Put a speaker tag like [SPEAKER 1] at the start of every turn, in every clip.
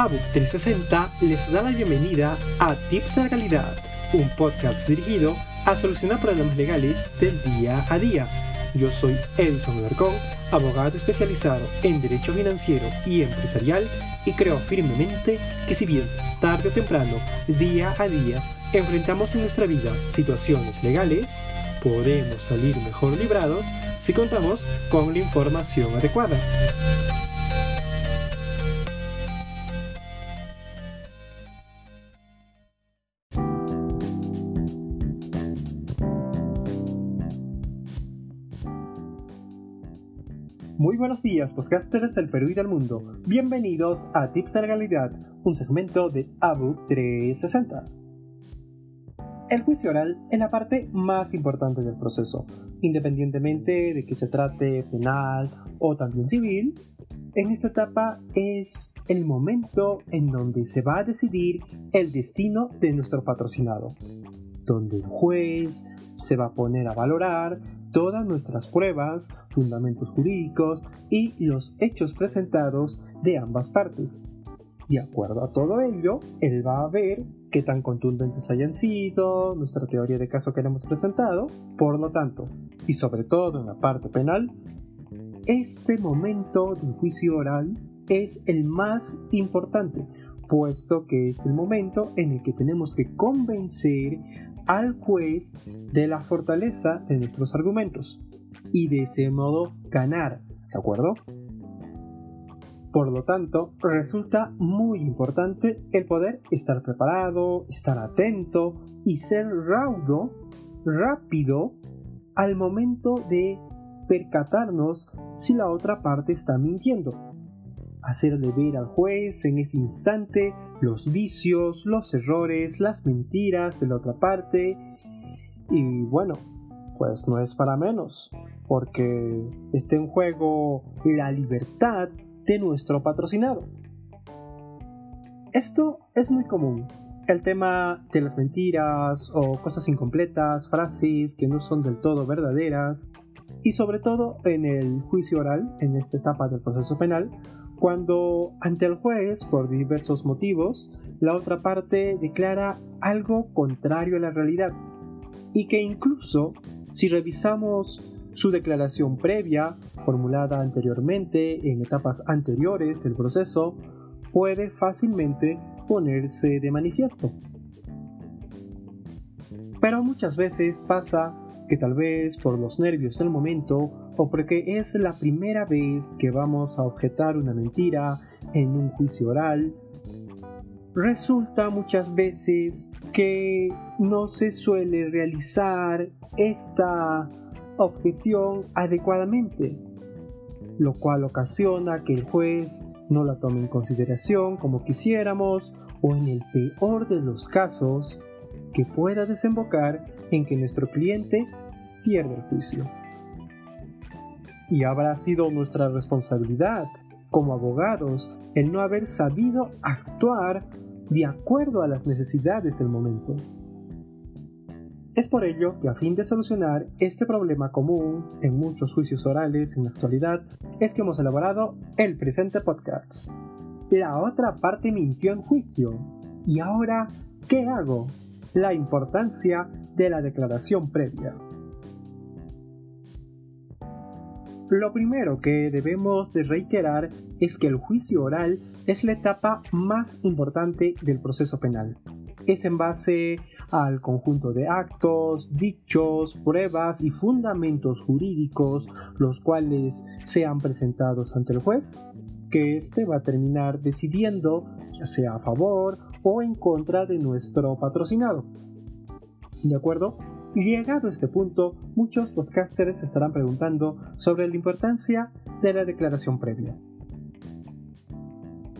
[SPEAKER 1] ABUC 360 les da la bienvenida a Tips de Legalidad, un podcast dirigido a solucionar problemas legales del día a día. Yo soy Edison Alarcón, abogado especializado en Derecho Financiero y Empresarial y creo firmemente que si bien tarde o temprano, día a día, enfrentamos en nuestra vida situaciones legales, podemos salir mejor librados si contamos con la información adecuada. Muy buenos días, podcasters del Perú y del mundo. Bienvenidos a Tips de Legalidad, un segmento de ABU 360. El juicio oral es la parte más importante del proceso, independientemente de que se trate penal o también civil. En esta etapa es el momento en donde se va a decidir el destino de nuestro patrocinado, donde el juez se va a poner a valorar todas nuestras pruebas, fundamentos jurídicos y los hechos presentados de ambas partes. De acuerdo a todo ello, él va a ver qué tan contundentes hayan sido, nuestra teoría de caso que le hemos presentado, por lo tanto, y sobre todo en la parte penal, este momento del juicio oral es el más importante, puesto que es el momento en el que tenemos que convencer al juez de la fortaleza de nuestros argumentos y de ese modo ganar, ¿de acuerdo? Por lo tanto, resulta muy importante el poder estar preparado, estar atento y ser raudo, rápido, al momento de percatarnos si la otra parte está mintiendo hacerle ver al juez en ese instante los vicios, los errores, las mentiras de la otra parte. Y bueno, pues no es para menos, porque está en juego la libertad de nuestro patrocinado. Esto es muy común. El tema de las mentiras o cosas incompletas, frases que no son del todo verdaderas, y sobre todo en el juicio oral, en esta etapa del proceso penal, cuando ante el juez, por diversos motivos, la otra parte declara algo contrario a la realidad y que incluso si revisamos su declaración previa, formulada anteriormente en etapas anteriores del proceso, puede fácilmente ponerse de manifiesto. Pero muchas veces pasa que tal vez por los nervios del momento o porque es la primera vez que vamos a objetar una mentira en un juicio oral, resulta muchas veces que no se suele realizar esta objeción adecuadamente, lo cual ocasiona que el juez no la tome en consideración como quisiéramos o en el peor de los casos que pueda desembocar en que nuestro cliente pierda el juicio y habrá sido nuestra responsabilidad como abogados el no haber sabido actuar de acuerdo a las necesidades del momento. Es por ello que a fin de solucionar este problema común en muchos juicios orales en la actualidad, es que hemos elaborado el presente podcast. La otra parte mintió en juicio. ¿Y ahora qué hago? La importancia de la declaración previa. Lo primero que debemos de reiterar es que el juicio oral es la etapa más importante del proceso penal. Es en base al conjunto de actos, dichos, pruebas y fundamentos jurídicos los cuales sean presentados ante el juez que éste va a terminar decidiendo ya sea a favor o en contra de nuestro patrocinado. ¿De acuerdo? Llegado a este punto, muchos podcasters estarán preguntando sobre la importancia de la declaración previa.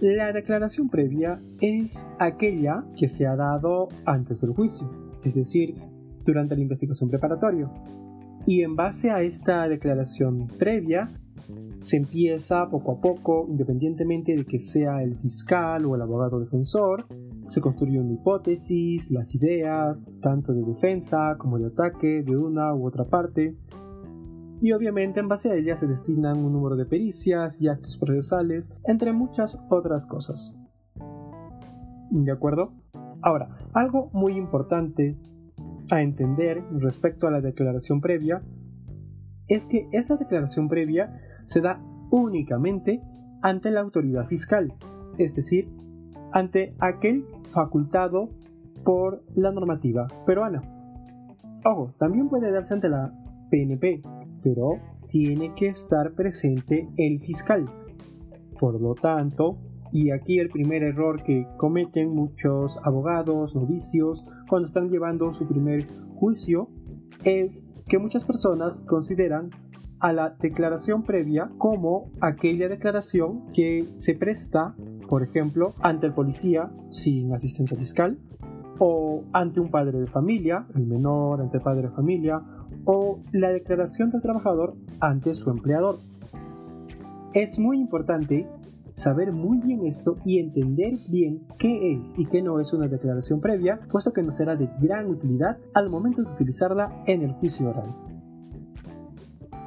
[SPEAKER 1] La declaración previa es aquella que se ha dado antes del juicio, es decir, durante la investigación preparatoria. Y en base a esta declaración previa, se empieza poco a poco, independientemente de que sea el fiscal o el abogado defensor, se construye una hipótesis, las ideas, tanto de defensa como de ataque de una u otra parte, y obviamente en base a ellas se destinan un número de pericias y actos procesales, entre muchas otras cosas. ¿De acuerdo? Ahora, algo muy importante a entender respecto a la declaración previa es que esta declaración previa se da únicamente ante la autoridad fiscal, es decir, ante aquel facultado por la normativa peruana. Ojo, también puede darse ante la PNP, pero tiene que estar presente el fiscal. Por lo tanto, y aquí el primer error que cometen muchos abogados, novicios, cuando están llevando su primer juicio, es que muchas personas consideran a la declaración previa como aquella declaración que se presta, por ejemplo, ante el policía sin asistencia fiscal, o ante un padre de familia, el menor ante el padre de familia, o la declaración del trabajador ante su empleador. Es muy importante saber muy bien esto y entender bien qué es y qué no es una declaración previa, puesto que nos será de gran utilidad al momento de utilizarla en el juicio oral.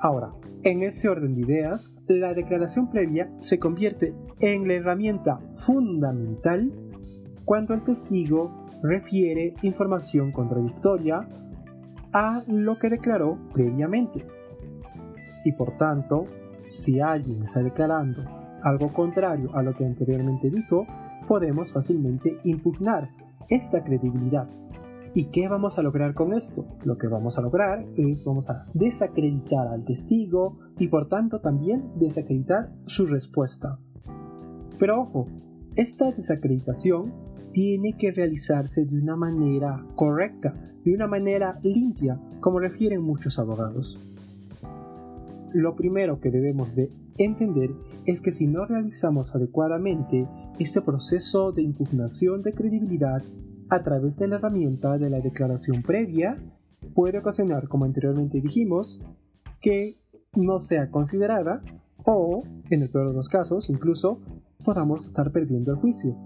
[SPEAKER 1] Ahora, en ese orden de ideas, la declaración previa se convierte en la herramienta fundamental cuando el testigo refiere información contradictoria a lo que declaró previamente. Y por tanto, si alguien está declarando algo contrario a lo que anteriormente dijo, podemos fácilmente impugnar esta credibilidad ¿Y qué vamos a lograr con esto? Lo que vamos a lograr es vamos a desacreditar al testigo y por tanto también desacreditar su respuesta. Pero ojo, esta desacreditación tiene que realizarse de una manera correcta, de una manera limpia, como refieren muchos abogados. Lo primero que debemos de entender es que si no realizamos adecuadamente este proceso de impugnación de credibilidad, a través de la herramienta de la declaración previa puede ocasionar, como anteriormente dijimos, que no sea considerada o, en el peor de los casos, incluso podamos estar perdiendo el juicio.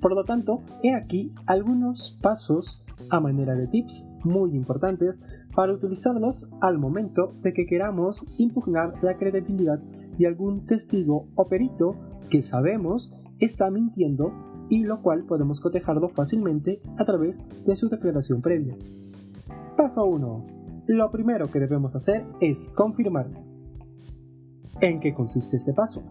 [SPEAKER 1] Por lo tanto, he aquí algunos pasos a manera de tips muy importantes para utilizarlos al momento de que queramos impugnar la credibilidad de algún testigo o perito que sabemos está mintiendo y lo cual podemos cotejarlo fácilmente a través de su declaración previa. Paso 1. Lo primero que debemos hacer es confirmar. ¿En qué consiste este paso?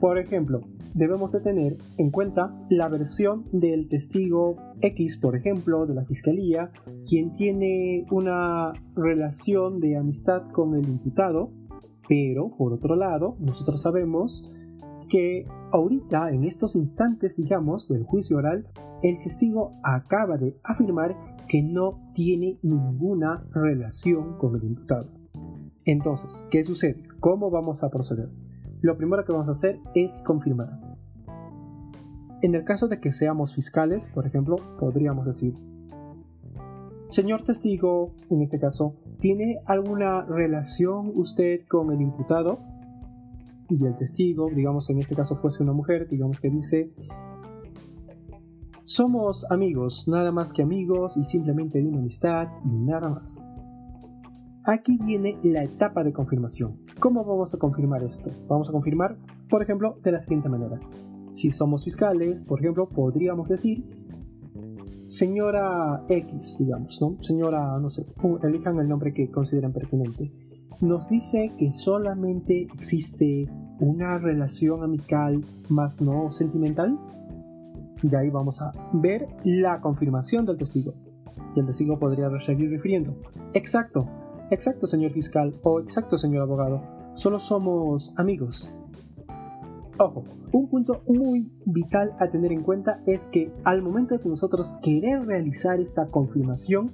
[SPEAKER 1] Por ejemplo, debemos de tener en cuenta la versión del testigo X, por ejemplo, de la fiscalía, quien tiene una relación de amistad con el imputado, pero por otro lado, nosotros sabemos que ahorita, en estos instantes, digamos, del juicio oral, el testigo acaba de afirmar que no tiene ninguna relación con el imputado. Entonces, ¿qué sucede? ¿Cómo vamos a proceder? Lo primero que vamos a hacer es confirmar. En el caso de que seamos fiscales, por ejemplo, podríamos decir, Señor testigo, en este caso, ¿tiene alguna relación usted con el imputado? Y el testigo, digamos en este caso fuese una mujer, digamos que dice, somos amigos, nada más que amigos y simplemente de una amistad y nada más. Aquí viene la etapa de confirmación. ¿Cómo vamos a confirmar esto? Vamos a confirmar, por ejemplo, de la siguiente manera. Si somos fiscales, por ejemplo, podríamos decir, señora X, digamos, ¿no? Señora, no sé, elijan el nombre que consideren pertinente nos dice que solamente existe una relación amical más no sentimental. Y ahí vamos a ver la confirmación del testigo. Y el testigo podría seguir refiriendo. Exacto, exacto señor fiscal o exacto señor abogado. Solo somos amigos. Ojo, un punto muy vital a tener en cuenta es que al momento de nosotros querer realizar esta confirmación,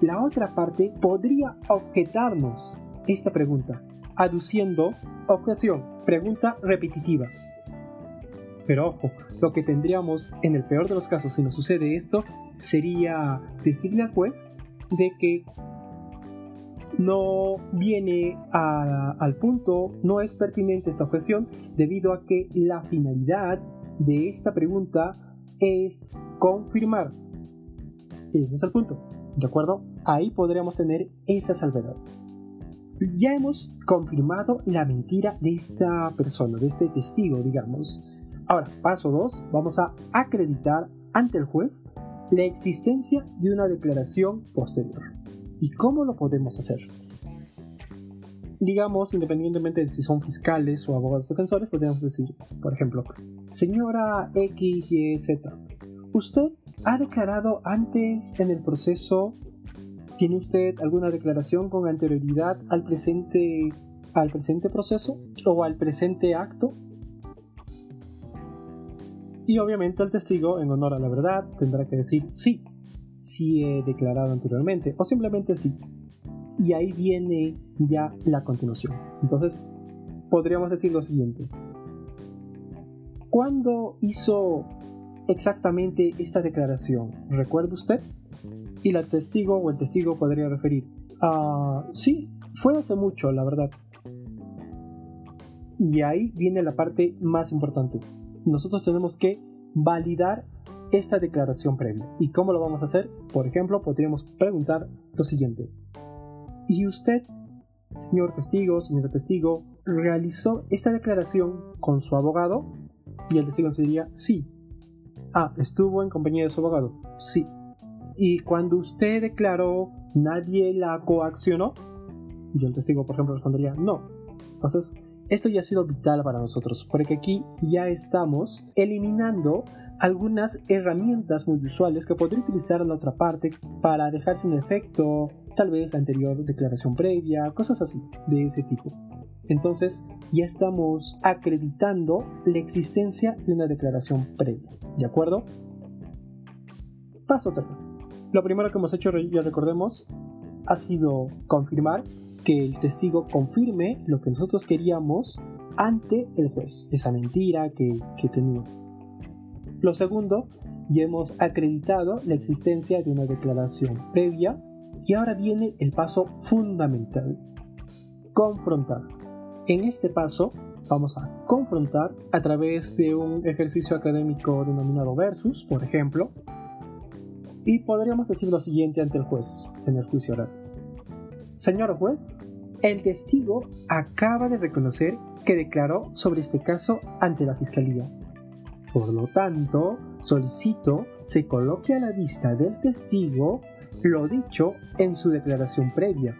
[SPEAKER 1] la otra parte podría objetarnos esta pregunta, aduciendo objeción, pregunta repetitiva. Pero ojo, lo que tendríamos en el peor de los casos si nos sucede esto sería decirle al juez de que no viene al punto, no es pertinente esta objeción debido a que la finalidad de esta pregunta es confirmar. Ese es el punto, ¿de acuerdo? Ahí podríamos tener esa salvedad ya hemos confirmado la mentira de esta persona, de este testigo, digamos. Ahora, paso 2, vamos a acreditar ante el juez la existencia de una declaración posterior. ¿Y cómo lo podemos hacer? Digamos, independientemente de si son fiscales o abogados defensores, podríamos decir, por ejemplo, señora X, Y, Z, ¿usted ha declarado antes en el proceso? ¿Tiene usted alguna declaración con anterioridad al presente, al presente proceso o al presente acto? Y obviamente el testigo, en honor a la verdad, tendrá que decir sí, sí he declarado anteriormente, o simplemente sí. Y ahí viene ya la continuación. Entonces, podríamos decir lo siguiente. ¿Cuándo hizo exactamente esta declaración? ¿Recuerda usted? Y la testigo o el testigo podría referir, ah, sí, fue hace mucho, la verdad. Y ahí viene la parte más importante nosotros tenemos que validar esta declaración previa. ¿Y cómo lo vamos a hacer? Por ejemplo, podríamos preguntar lo siguiente. ¿Y usted, señor testigo, señora testigo, realizó esta declaración con su abogado? Y el testigo se diría, sí. Ah, ¿estuvo en compañía de su abogado? Sí. ¿Y cuando usted declaró, nadie la coaccionó? Y el testigo, por ejemplo, respondería, no. Entonces, esto ya ha sido vital para nosotros, porque aquí ya estamos eliminando algunas herramientas muy usuales que podría utilizar la otra parte para dejar sin efecto tal vez la anterior declaración previa, cosas así, de ese tipo. Entonces ya estamos acreditando la existencia de una declaración previa, ¿de acuerdo? Paso 3. Lo primero que hemos hecho, ya recordemos, ha sido confirmar que el testigo confirme lo que nosotros queríamos ante el juez, esa mentira que, que tenía. Lo segundo, ya hemos acreditado la existencia de una declaración previa y ahora viene el paso fundamental, confrontar. En este paso vamos a confrontar a través de un ejercicio académico denominado versus, por ejemplo, y podríamos decir lo siguiente ante el juez en el juicio oral. Señor juez, el testigo acaba de reconocer que declaró sobre este caso ante la Fiscalía. Por lo tanto, solicito se coloque a la vista del testigo lo dicho en su declaración previa.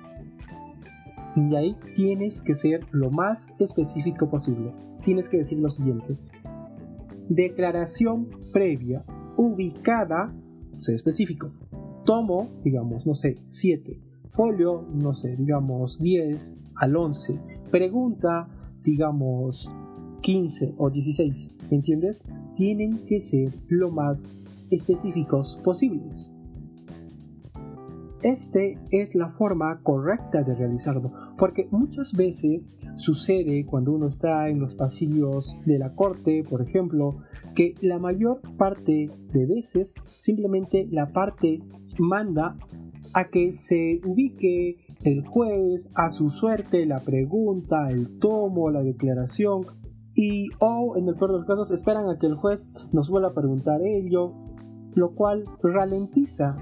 [SPEAKER 1] Y ahí tienes que ser lo más específico posible. Tienes que decir lo siguiente. Declaración previa ubicada, sé específico. Tomo, digamos, no sé, 7 folio, no sé, digamos 10 al 11, pregunta, digamos 15 o 16, ¿me entiendes? Tienen que ser lo más específicos posibles. Este es la forma correcta de realizarlo, porque muchas veces sucede cuando uno está en los pasillos de la corte, por ejemplo, que la mayor parte de veces simplemente la parte manda a que se ubique el juez a su suerte la pregunta, el tomo, la declaración y o en el peor de los casos esperan a que el juez nos vuelva a preguntar ello, lo cual ralentiza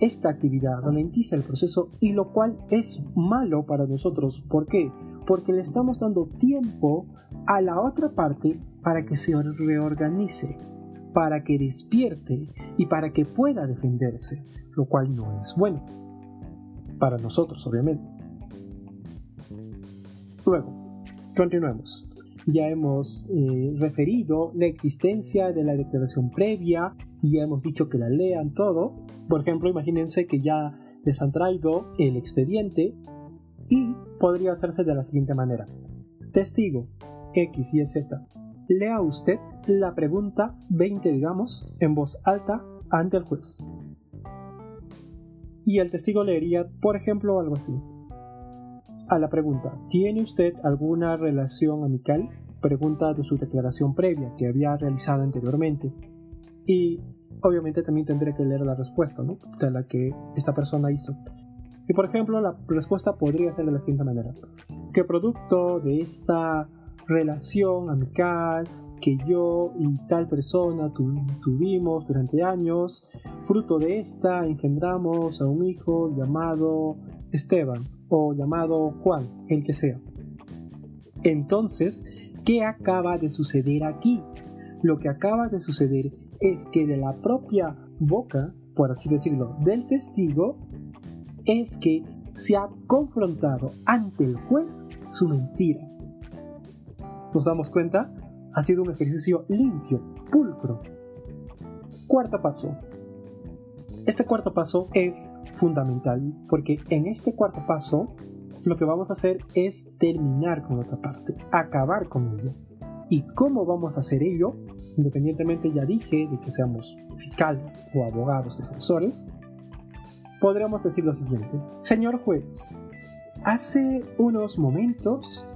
[SPEAKER 1] esta actividad, ralentiza el proceso y lo cual es malo para nosotros. ¿Por qué? Porque le estamos dando tiempo a la otra parte para que se reorganice, para que despierte y para que pueda defenderse lo cual no es bueno. Para nosotros, obviamente. Luego, continuemos. Ya hemos eh, referido la existencia de la declaración previa ya hemos dicho que la lean todo. Por ejemplo, imagínense que ya les han traído el expediente y podría hacerse de la siguiente manera. Testigo X y Z. Lea usted la pregunta 20, digamos, en voz alta ante el juez y el testigo leería, por ejemplo, algo así. A la pregunta, ¿tiene usted alguna relación amical? Pregunta de su declaración previa que había realizado anteriormente. Y obviamente también tendré que leer la respuesta, ¿no? De la que esta persona hizo. Y por ejemplo, la respuesta podría ser de la siguiente manera. ¿Qué producto de esta relación amical que yo y tal persona tuvimos durante años. Fruto de esta engendramos a un hijo llamado Esteban o llamado Juan, el que sea. Entonces, ¿qué acaba de suceder aquí? Lo que acaba de suceder es que de la propia boca, por así decirlo, del testigo, es que se ha confrontado ante el juez su mentira. ¿Nos damos cuenta? Ha sido un ejercicio limpio, pulcro. Cuarto paso. Este cuarto paso es fundamental porque en este cuarto paso lo que vamos a hacer es terminar con otra parte, acabar con ella. ¿Y cómo vamos a hacer ello? Independientemente ya dije de que seamos fiscales o abogados defensores, podríamos decir lo siguiente. Señor juez, hace unos momentos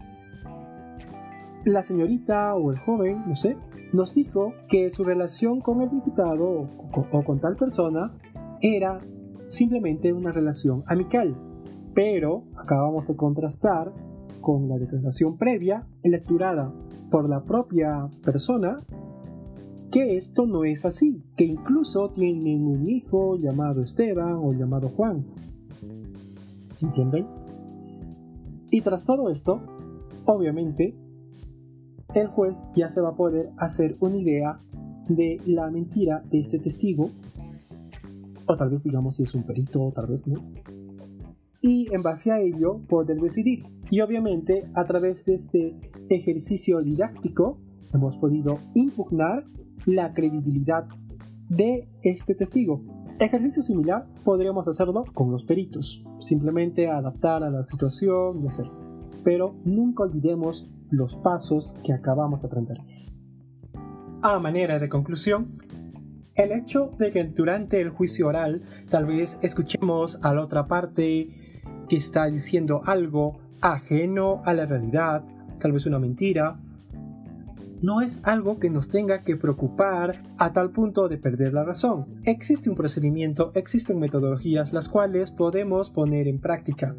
[SPEAKER 1] la señorita o el joven, no sé, nos dijo que su relación con el diputado o con, tal persona era simplemente una relación amical pero acabamos de contrastar con la declaración previa, lecturada por la propia persona, que esto no es así, que incluso tienen un hijo llamado Esteban o llamado Juan. ¿Entienden? Y tras todo esto, obviamente, el juez ya se va a poder hacer una idea de la mentira de este testigo, o tal vez digamos si es un perito, o tal vez no, y en base a ello poder decidir. Y obviamente a través de este ejercicio didáctico hemos podido impugnar la credibilidad de este testigo. Ejercicio similar podríamos hacerlo con los peritos, simplemente adaptar a la situación y hacerlo. Pero nunca olvidemos los pasos que acabamos de aprender. A manera de conclusión, el hecho de que durante el juicio oral tal vez escuchemos a la otra parte que está diciendo algo ajeno a la realidad, tal vez una mentira, no es algo que nos tenga que preocupar a tal punto de perder la razón. Existe un procedimiento, existen metodologías las cuales podemos poner en práctica.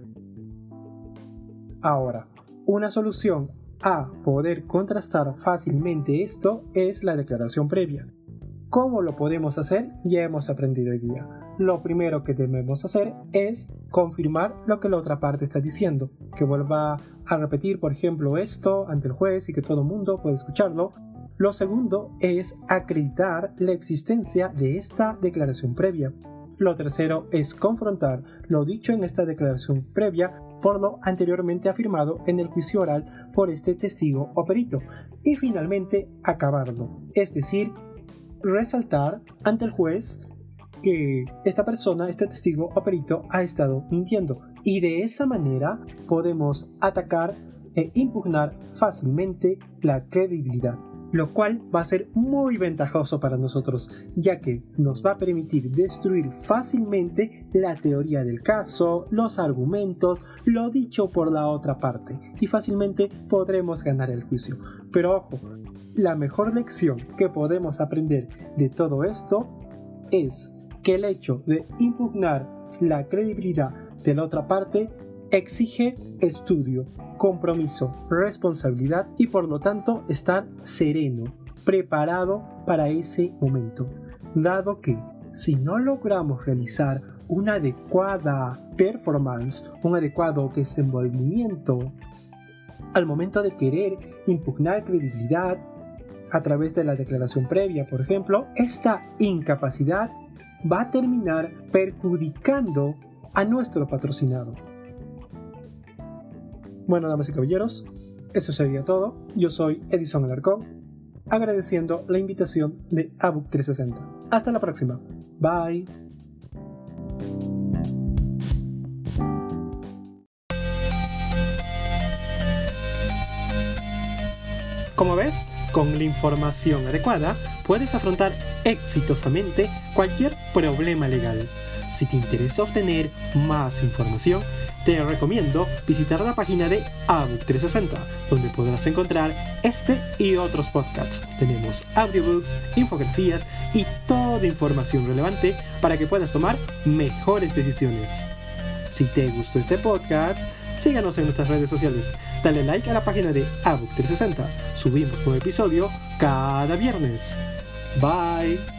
[SPEAKER 1] Ahora, una solución a poder contrastar fácilmente esto es la declaración previa. ¿Cómo lo podemos hacer? Ya hemos aprendido hoy día lo primero que debemos hacer es confirmar lo que la otra parte está diciendo, que vuelva a repetir, por ejemplo, esto ante el juez y que todo el mundo pueda escucharlo. Lo segundo es acreditar la existencia de esta declaración previa. Lo tercero es confrontar lo dicho en esta declaración previa por lo anteriormente afirmado en el juicio oral por este testigo o perito. Y finalmente acabarlo, es decir, resaltar ante el juez que esta persona, este testigo o perito ha estado mintiendo. Y de esa manera podemos atacar e impugnar fácilmente la credibilidad, lo cual va a ser muy ventajoso para nosotros, ya que nos va a permitir destruir fácilmente la teoría del caso, los argumentos, lo dicho por la otra parte, y fácilmente podremos ganar el juicio. Pero ojo, la mejor lección que podemos aprender de todo esto es que el hecho de impugnar la credibilidad de la otra parte exige estudio, compromiso, responsabilidad y por lo tanto estar sereno, preparado para ese momento, dado que si no logramos realizar una adecuada performance, un adecuado desenvolvimiento al momento de querer impugnar credibilidad a través de la declaración previa, por ejemplo, esta incapacidad va a terminar perjudicando a nuestro patrocinado. Bueno, damas y caballeros, eso sería todo. Yo soy Edison Alarcón, agradeciendo la invitación de ABUC 360. Hasta la próxima. Bye. Como ves, con la información adecuada, puedes afrontar exitosamente cualquier problema legal. Si te interesa obtener más información, te recomiendo visitar la página de ABUC 360, donde podrás encontrar este y otros podcasts. Tenemos audiobooks, infografías y toda información relevante para que puedas tomar mejores decisiones. Si te gustó este podcast, síganos en nuestras redes sociales. Dale like a la página de ABUC 360. Subimos un episodio cada viernes. Bye.